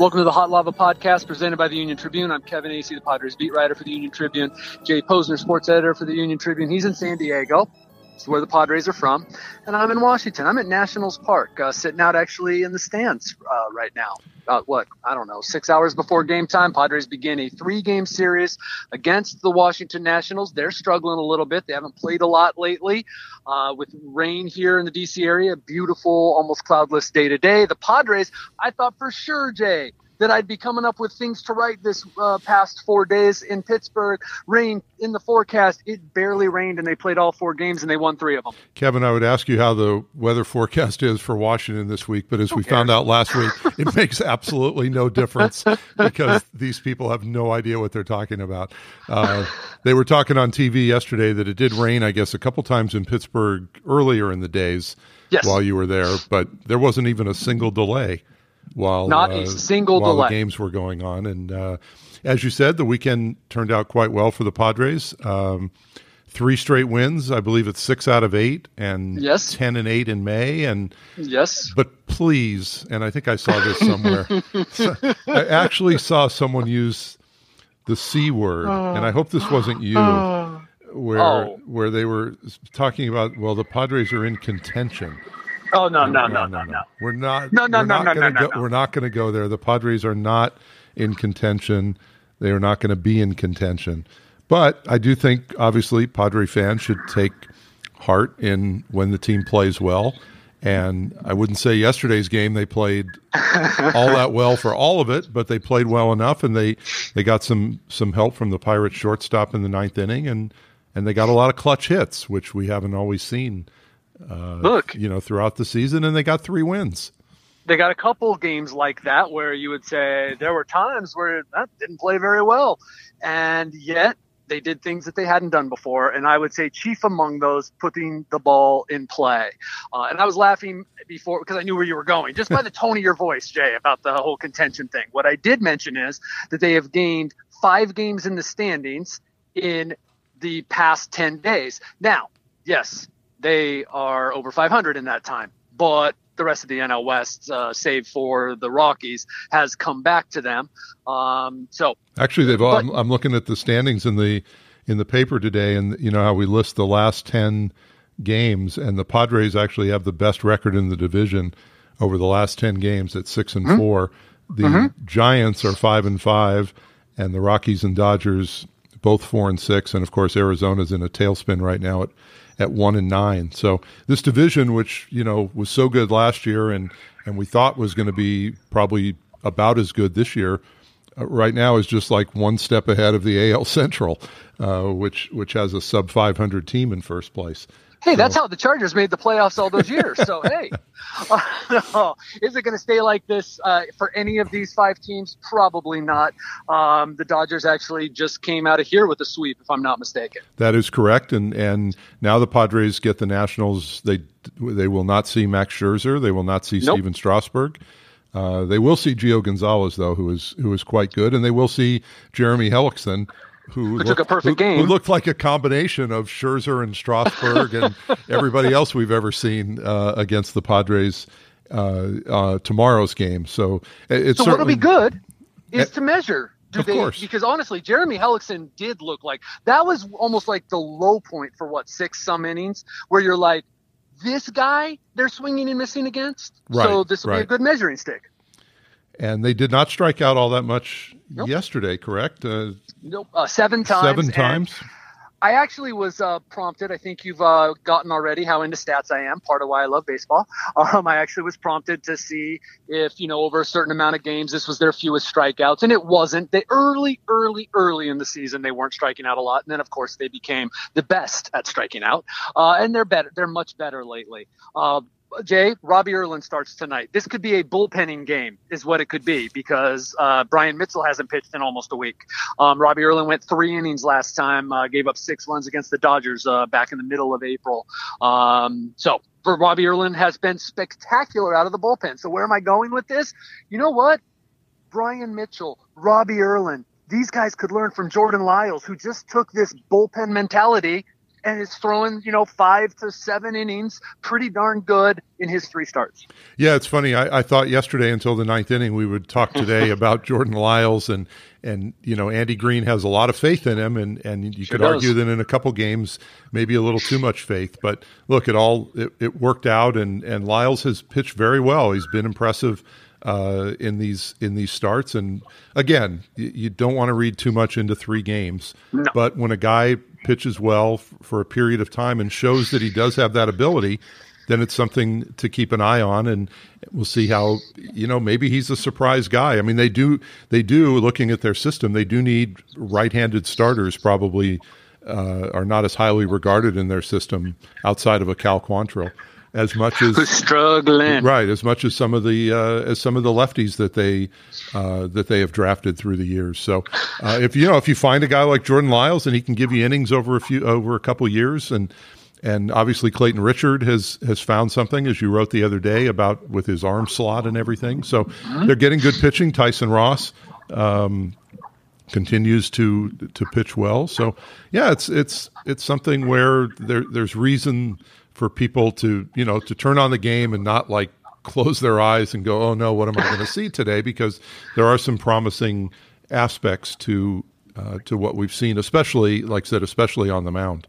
Welcome to the Hot Lava Podcast presented by the Union Tribune. I'm Kevin Acee, the Padres beat writer for the Union Tribune. Jay Posner, sports editor for the Union Tribune. He's in San Diego. It's where the Padres are from. And I'm in Washington. I'm at Nationals Park, uh, sitting out actually in the stands uh, right now. About what? I don't know, six hours before game time. Padres begin a three game series against the Washington Nationals. They're struggling a little bit. They haven't played a lot lately uh, with rain here in the D.C. area. Beautiful, almost cloudless day to day. The Padres, I thought for sure, Jay, that I'd be coming up with things to write this uh, past four days in Pittsburgh. Rain in the forecast. It barely rained, and they played all four games, and they won three of them. Kevin, I would ask you how the weather forecast is for Washington this week, but as Who we cares? found out last week, it makes absolutely no difference because these people have no idea what they're talking about. Uh, they were talking on TV yesterday that it did rain, I guess, a couple times in Pittsburgh earlier in the days yes. while you were there, but there wasn't even a single delay while not a uh, single while delay. the games were going on. And uh, as you said, the weekend turned out quite well for the Padres. Um, three straight wins. I believe it's six out of eight, and yes. ten and eight in May. And yes, but please, and I think I saw this somewhere. I actually saw someone use the c word, uh, and I hope this wasn't you. Uh, where oh. where they were talking about well the Padres are in contention Oh no no no no no! We're not. No no no no no no. We're not going to go there. The Padres are not in contention. They are not going to be in contention. But I do think, obviously, Padre fans should take heart in when the team plays well. And I wouldn't say yesterday's game they played all that well for all of it, but they played well enough, and they they got some some help from the Pirates shortstop in the ninth inning, and and they got a lot of clutch hits, which we haven't always seen uh, Look, you know, throughout the season, and they got three wins. They got a couple games like that where you would say there were times where that didn't play very well, and yet they did things that they hadn't done before. And I would say chief among those, putting the ball in play. Uh, and I was laughing before because I knew where you were going, just by the tone of your voice, Jay, about the whole contention thing. What I did mention is that they have gained five games in the standings in the past 10 days. Now, yes, they are over 500 in that time. But the rest of the NL West, uh, save for the Rockies, has come back to them. Um, so actually, they've. But, I'm, I'm looking at the standings in the in the paper today, and you know how we list the last ten games, and the Padres actually have the best record in the division over the last ten games at six and mm-hmm. four. The mm-hmm. Giants are five and five, and the Rockies and Dodgers both four and six, and of course Arizona's in a tailspin right now at at one and nine. So this division, which you know was so good last year, and and we thought was going to be probably about as good this year, uh, right now is just like one step ahead of the AL Central, uh, which which has a sub 500 team in first place. Hey, so. that's how the Chargers made the playoffs all those years. So, hey, uh, is it going to stay like this uh, for any of these five teams? Probably not. Um, the Dodgers actually just came out of here with a sweep, if I'm not mistaken. That is correct, and and now the Padres get the Nationals. They they will not see Max Scherzer. They will not see nope. Stephen Strasburg. Uh, they will see Gio Gonzalez though, who is who is quite good, and they will see Jeremy Hellickson, who, who looked, took a perfect who, game, who looked like a combination of Scherzer and Strasburg and everybody else we've ever seen uh, against the Padres uh, uh, tomorrow's game. So it's so what'll be good is eh, to measure. Do of they, course. Because honestly, Jeremy Hellickson did look like that was almost like the low point for what six some innings, where you're like, this guy they're swinging and missing against. Right, so this will right. be a good measuring stick. And they did not strike out all that much nope. yesterday, correct? Uh, nope, uh, seven times. Seven times. I actually was uh, prompted. I think you've uh, gotten already how into stats I am. Part of why I love baseball. Um, I actually was prompted to see if you know over a certain amount of games this was their fewest strikeouts, and it wasn't. They early, early, early in the season they weren't striking out a lot, and then of course they became the best at striking out, uh, and they're better. They're much better lately. Jay, Robbie Erlin starts tonight. This could be a bullpenning game, is what it could be, because uh, Bryan Mitchell hasn't pitched in almost a week. Um, Robbie Erlin went three innings last time, uh, gave up six runs against the Dodgers uh, back in the middle of April. Um, so for Robbie Erlin has been spectacular out of the bullpen. So where am I going with this? You know what? Bryan Mitchell, Robbie Erlin, these guys could learn from Jordan Lyles, who just took this bullpen mentality and is throwing, you know, five to seven innings, pretty darn good in his three starts. Yeah, it's funny. I, I thought yesterday until the ninth inning we would talk today about Jordan Lyles and and you know Andy Green has a lot of faith in him, and and you sure could does. argue that in a couple games maybe a little too much faith. But look, it all it, it worked out, and and Lyles has pitched very well. He's been impressive uh, in these in these starts. And again, you, you don't want to read too much into three games. No. But when a guy pitches well f- for a period of time and shows that he does have that ability, then it's something to keep an eye on. And we'll see how you know maybe he's a surprise guy. I mean, they do they do looking at their system, they do need right-handed starters probably. Uh, are not as highly regarded in their system outside of a Cal Quantrill as much as struggling, right? As much as some of the uh, as some of the lefties that they uh, that they have drafted through the years. So, uh, if you know if you find a guy like Jordan Lyles and he can give you innings over a few over a couple years, and and obviously Clayton Richard has has found something, as you wrote the other day about with his arm slot and everything. So mm-hmm. they're getting good pitching. Tyson Ross. Um, continues to to pitch well. So yeah, it's it's it's something where there there's reason for people to you know to turn on the game and not like close their eyes and go, oh no, what am I going to see today? Because there are some promising aspects to uh, to what we've seen, especially like I said, especially on the mound.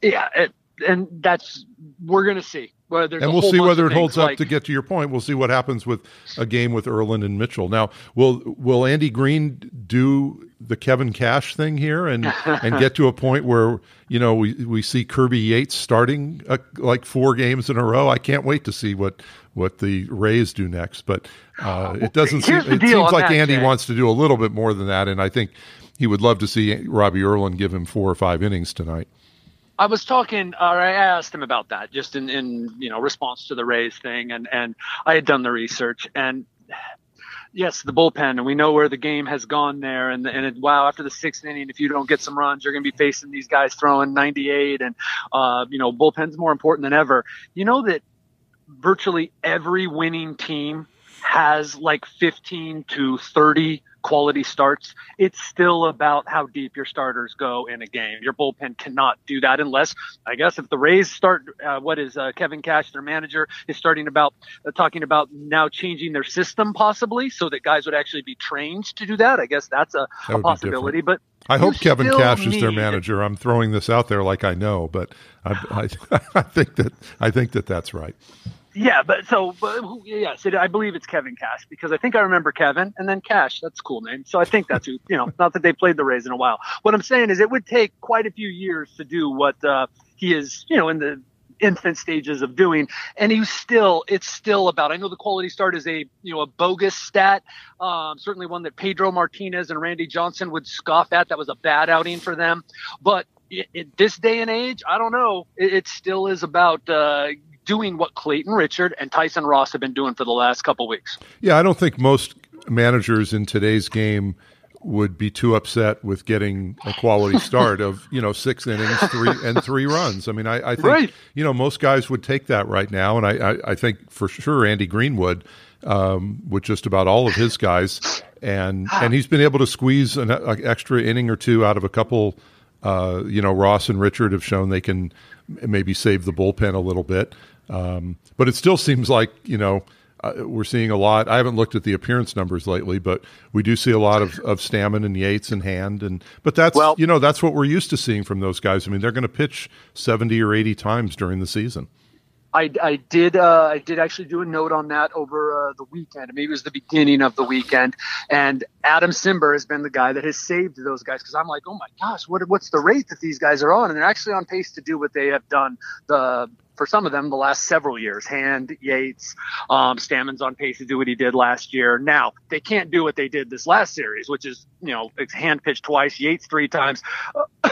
Yeah, it, and that's we're going to see. Well, and we'll see whether it holds like, up. To get to your point, we'll see what happens with a game with Erlin and Mitchell. Now, will will Andy Green do the Kevin Cash thing here and and get to a point where you know we we see Kirby Yates starting uh, like four games in a row? I can't wait to see what what the Rays do next. But uh, it doesn't seem it seems like Andy Jay. wants to do a little bit more than that, and I think he would love to see Robbie Erlin give him four or five innings tonight. I was talking, or I asked him about that, just in, in you know response to the Rays thing, and and I had done the research, and yes, the bullpen, and we know where the game has gone there, and and it, wow, after the sixth inning, if you don't get some runs, you're going to be facing these guys throwing 98, and uh, you know bullpen's more important than ever. You know that virtually every winning team has like 15 to 30 quality starts, it's still about how deep your starters go in a game. Your bullpen cannot do that unless, I guess, if the Rays start, uh, what is uh, Kevin Cash, their manager, is starting about uh, talking about now changing their system possibly so that guys would actually be trained to do that. I guess that's a, that a possibility. But I hope Kevin Cash is their manager. I'm throwing this out there like I know, but I, I, I think that I think that that's right. Yeah, but so but, yes, it, I believe it's Kevin Cash because I think I remember Kevin and then Cash. That's a cool name. So I think that's who you know. Not that they played the Rays in a while. What I'm saying is it would take quite a few years to do what uh, he is, you know, in the infant stages of doing and he's still it's still about i know the quality start is a you know a bogus stat um, certainly one that pedro martinez and randy johnson would scoff at that was a bad outing for them but in this day and age i don't know it, it still is about uh, doing what Clayton Richard and Tyson Ross have been doing for the last couple weeks. Yeah, I don't think most managers in today's game would be too upset with getting a quality start of you know six innings, three and three runs. I mean, I, I think right. you know most guys would take that right now, and I, I, I think for sure Andy Green would um, with just about all of his guys, and and he's been able to squeeze an, an extra inning or two out of a couple. Uh, you know, Ross and Richard have shown they can maybe save the bullpen a little bit. Um, but it still seems like you know uh, we're seeing a lot. I haven't looked at the appearance numbers lately, but we do see a lot of, of Stammen and Yates in Hand. And but that's well, you know that's what we're used to seeing from those guys. I mean, they're going to pitch seventy or eighty times during the season. I, I did uh, I did actually do a note on that over uh, the weekend. Maybe it was the beginning of the weekend. And Adam Cimber has been the guy that has saved those guys because I'm like, oh my gosh, what what's the rate that these guys are on? And they're actually on pace to do what they have done the for some of them the last several years. Hand, Yates, um, Stammen's on pace to do what he did last year. Now they can't do what they did this last series, which is you know it's Hand pitched twice, Yates three times.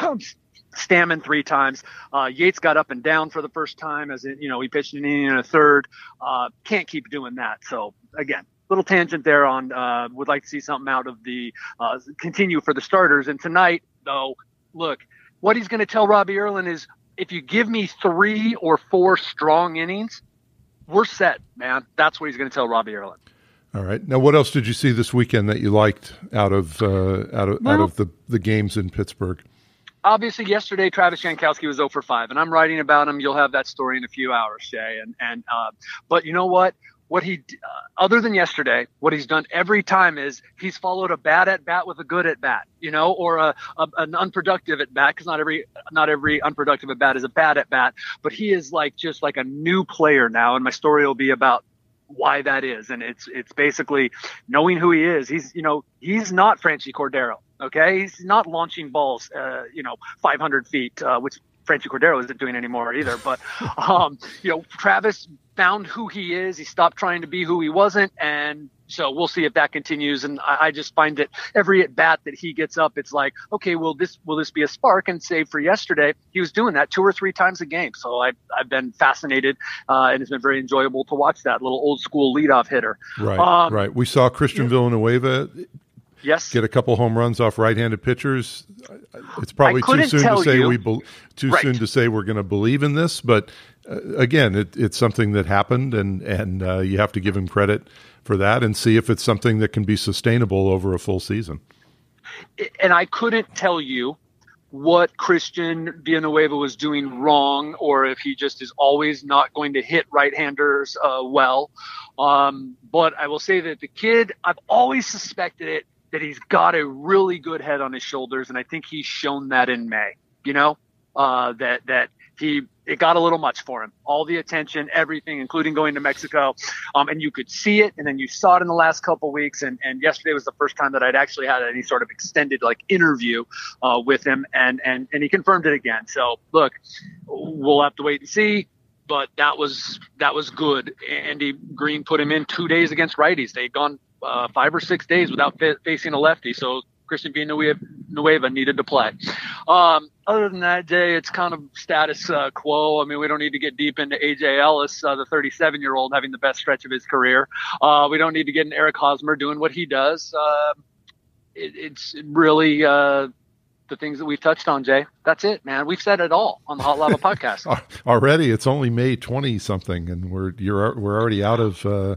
Stammen three times. Uh, Yates got up and down for the first time, as in, you know he pitched an inning and a third. Uh, can't keep doing that. So again, little tangent there on. Uh, would like to see something out of the uh, continue for the starters. And tonight, though, look, what he's going to tell Robbie Erlin is if you give me three or four strong innings, we're set, man. That's what he's going to tell Robbie Erlin. All right. Now, what else did you see this weekend that you liked out of uh, out of well, out of the, the games in Pittsburgh? Obviously yesterday Travis Jankowski was 0 for 5, and I'm writing about him. You'll have that story in a few hours, Jay. And and uh, but you know what? What he uh, other than yesterday, what he's done every time is he's followed a bad at bat with a good at bat, you know, or a, a an unproductive at bat because not every not every unproductive at bat is a bad at bat. But he is like just like a new player now, and my story will be about why that is. And it's it's basically knowing who he is. He's you know he's not Franchy Cordero. Okay, he's not launching balls, uh, you know, 500 feet, uh, which Franchy Cordero isn't doing anymore either. But um, you know, Travis found who he is. He stopped trying to be who he wasn't, and so we'll see if that continues. And I, I, just find that every at bat that he gets up, it's like, okay, will this will this be a spark? And save for yesterday, he was doing that two or three times a game. So I, I've been fascinated, uh, and it's been very enjoyable to watch that little old school leadoff hitter. Right, um, right. We saw Christian. Villanueva Yes. Get a couple home runs off right-handed pitchers. It's probably too soon to say you. we be, too right. soon to say we're going to believe in this, but uh, again, it, it's something that happened, and and uh, you have to give him credit for that, and see if it's something that can be sustainable over a full season. And I couldn't tell you what Christian Villanueva was doing wrong, or if he just is always not going to hit right-handers uh, well. Um, but I will say that the kid, I've always suspected it that he's got a really good head on his shoulders, and I think he's shown that in May. You know, uh, that that he it got a little much for him. All the attention, everything, including going to Mexico, um, and you could see it, and then you saw it in the last couple weeks. And, and yesterday was the first time that I'd actually had any sort of extended like interview uh, with him, and and and he confirmed it again. So look, we'll have to wait and see. But that was that was good. Andy Green put him in two days against righties. They'd gone uh, five or six days without fa- facing a lefty. So Christian Villanueva needed to play. Um, other than that, Jay, it's kind of status uh, quo. I mean, we don't need to get deep into AJ Ellis, uh, the 37 year old, having the best stretch of his career. Uh, we don't need to get into Eric Hosmer doing what he does. Um, it, it's really uh, the things that we've touched on, Jay. That's it, man. We've said it all on the Hot Lava podcast. already, it's only May 20 something, and we're you're we're already out of uh,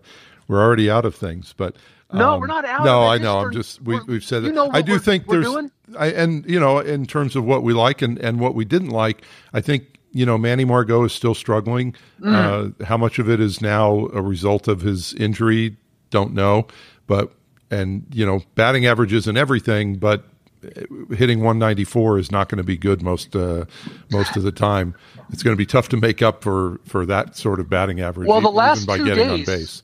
we're already out of things. But no, um, we're not out. No, I know. I'm just we, have said you know I do think there's doing? I, and you know in terms of what we like and and what we didn't like, I think you know Manny Margot is still struggling. Mm. Uh, how much of it is now a result of his injury? Don't know, but and you know batting averages and everything, but hitting 194 is not going to be good most uh, most of the time. It's going to be tough to make up for for that sort of batting average. Well, the last by two getting days, on base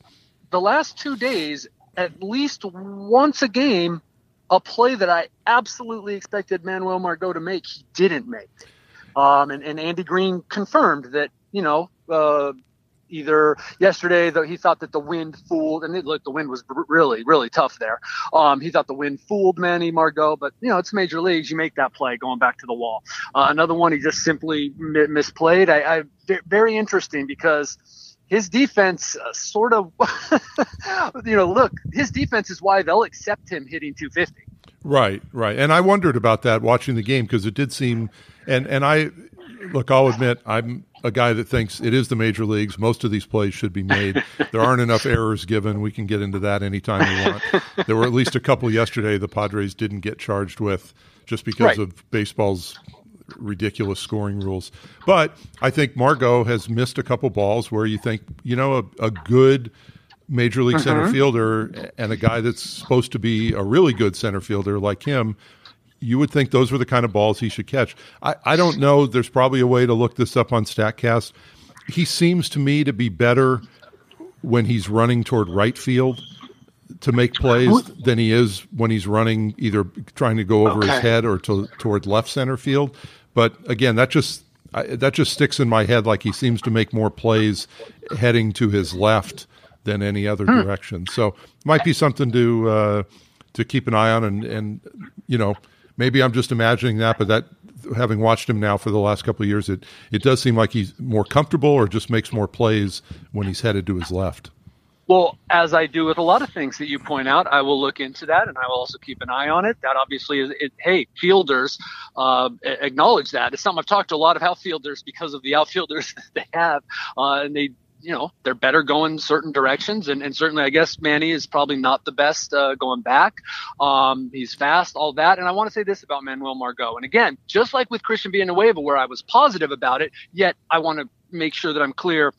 the last two days, at least once a game, a play that I absolutely expected Manuel Margot to make, he didn't make. Um, and, and, Andy Green confirmed that, you know, uh, either yesterday though he thought that the wind fooled and it, look the wind was really really tough there. Um, he thought the wind fooled manny margot but you know it's major leagues you make that play going back to the wall. Uh, another one he just simply misplayed. I, I very interesting because his defense uh, sort of, you know, look, his defense is why they'll accept him hitting 250. Right, right. And I wondered about that watching the game because it did seem, and, and I, look, I'll admit, I'm a guy that thinks it is the major leagues. Most of these plays should be made. There aren't enough errors given. We can get into that anytime we want. There were at least a couple yesterday the Padres didn't get charged with just because right. of baseball's ridiculous scoring rules. But I think Margot has missed a couple balls where you think, you know, a, a good major league center mm-hmm. fielder and a guy that's supposed to be a really good center fielder like him, you would think those were the kind of balls he should catch. I, I don't know. There's probably a way to look this up on StatCast. He seems to me to be better when he's running toward right field to make plays than he is when he's running either trying to go over okay. his head or to, toward left center field. But again, that just I, that just sticks in my head. Like he seems to make more plays heading to his left than any other hmm. direction. So might be something to uh, to keep an eye on. And and you know maybe I'm just imagining that, but that having watched him now for the last couple of years, it it does seem like he's more comfortable or just makes more plays when he's headed to his left. Well, as I do with a lot of things that you point out, I will look into that and I will also keep an eye on it. That obviously is, it, hey, fielders uh, acknowledge that. It's something I've talked to a lot of outfielders because of the outfielders that they have, uh, and they you know they're better going certain directions, and, and certainly I guess Manny is probably not the best uh, going back. Um, he's fast, all that, and I want to say this about Manuel Margot. And again, just like with Christian Villanueva, where I was positive about it, yet I want to make sure that I'm clear.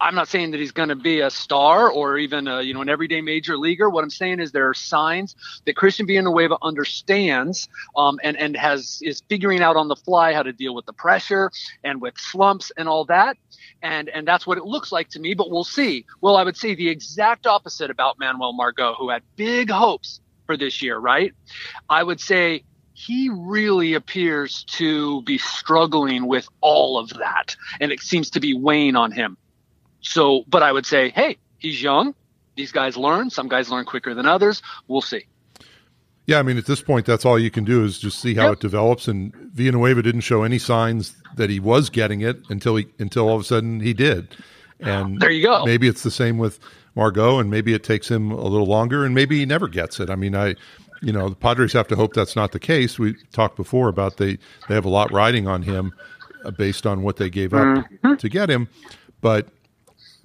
I'm not saying that he's going to be a star or even a, you know an everyday major leaguer. What I'm saying is there are signs that Christian Villanueva understands um, and and has is figuring out on the fly how to deal with the pressure and with slumps and all that. And and that's what it looks like to me. But we'll see. Well, I would say the exact opposite about Manuel Margot, who had big hopes for this year. Right? I would say he really appears to be struggling with all of that, and it seems to be weighing on him. So, but I would say, hey, he's young. These guys learn. Some guys learn quicker than others. We'll see. Yeah, I mean, at this point, that's all you can do is just see how yep. it develops. And Villanueva didn't show any signs that he was getting it until he until all of a sudden he did. And there you go. Maybe it's the same with Margot, and maybe it takes him a little longer, and maybe he never gets it. I mean, I, you know, the Padres have to hope that's not the case. We talked before about they they have a lot riding on him uh, based on what they gave up mm-hmm. to get him, but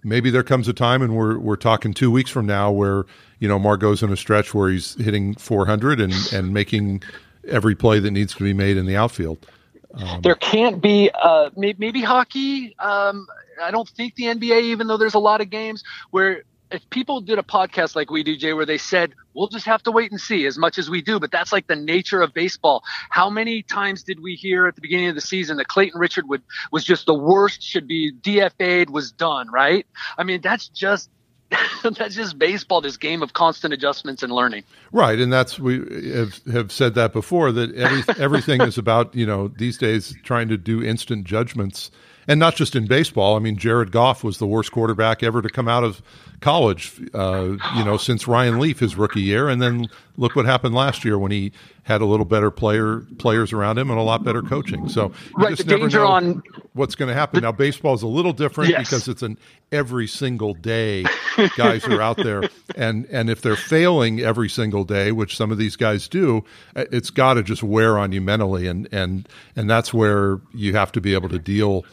maybe there comes a time, and we're we're talking two weeks from now, where you know Margot's in a stretch where he's hitting 400 and and making every play that needs to be made in the outfield. Um, there can't be uh, maybe, maybe hockey. Um, I don't think the NBA, even though there's a lot of games where if people did a podcast like we do, Jay, where they said, we'll just have to wait and see as much as we do, but that's like the nature of baseball. How many times did we hear at the beginning of the season that Clayton Richard would, was just the worst, should be DFA'd, was done, right? I mean, that's just, that's just baseball, this game of constant adjustments and learning. Right. And that's, we have, have said that before, that every, everything is about, you know, these days trying to do instant judgments and not just in baseball. I mean, Jared Goff was the worst quarterback ever to come out of college, uh, you know, since Ryan Leaf his rookie year, and then look what happened last year when he had a little better player players around him and a lot better coaching. So you right, just never know on, what's going to happen. The, now, baseball is a little different yes. because it's an every single day guys are out there, and and if they're failing every single day, which some of these guys do, it's got to just wear on you mentally, and and and that's where you have to be able to deal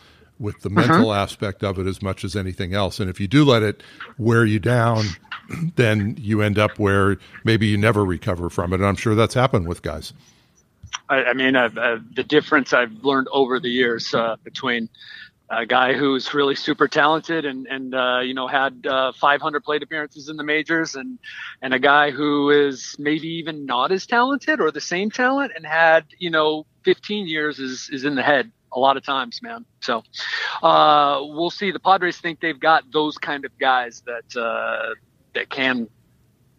with the mental uh-huh. aspect of it as much as anything else. And if you do let it wear you down, then you end up where maybe you never recover from it. And I'm sure that's happened with guys. I, I mean, uh, the difference I've learned over the years uh, between a guy who's really super talented and and uh, you know had uh, 500 plate appearances in the majors and and a guy who is maybe even not as talented or the same talent and had you know 15 years is is in the head a lot of times, man. So uh, we'll see. The Padres think they've got those kind of guys that uh, that can,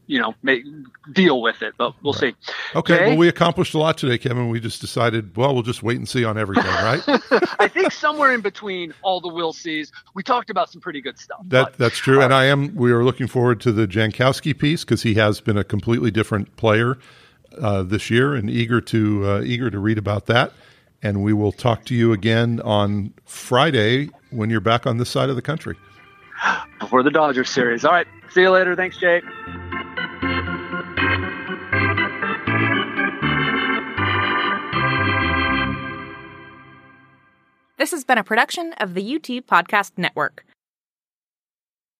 you know, make deal with it. But we'll right. see. Okay, okay, Well, we accomplished a lot today, Kevin. We just decided, well, we'll just wait and see on everything, right? I think somewhere in between all the we'll sees, we talked about some pretty good stuff. That but, that's true, and I am. We are looking forward to the Jankowski piece because he has been a completely different player. Uh, this year, and eager to uh, eager to read about that and we will talk to you again on Friday when you're back on this side of the country. Before the Dodgers series. All right. See you later. Thanks, Jay. This has been a production of the UT Podcast Network.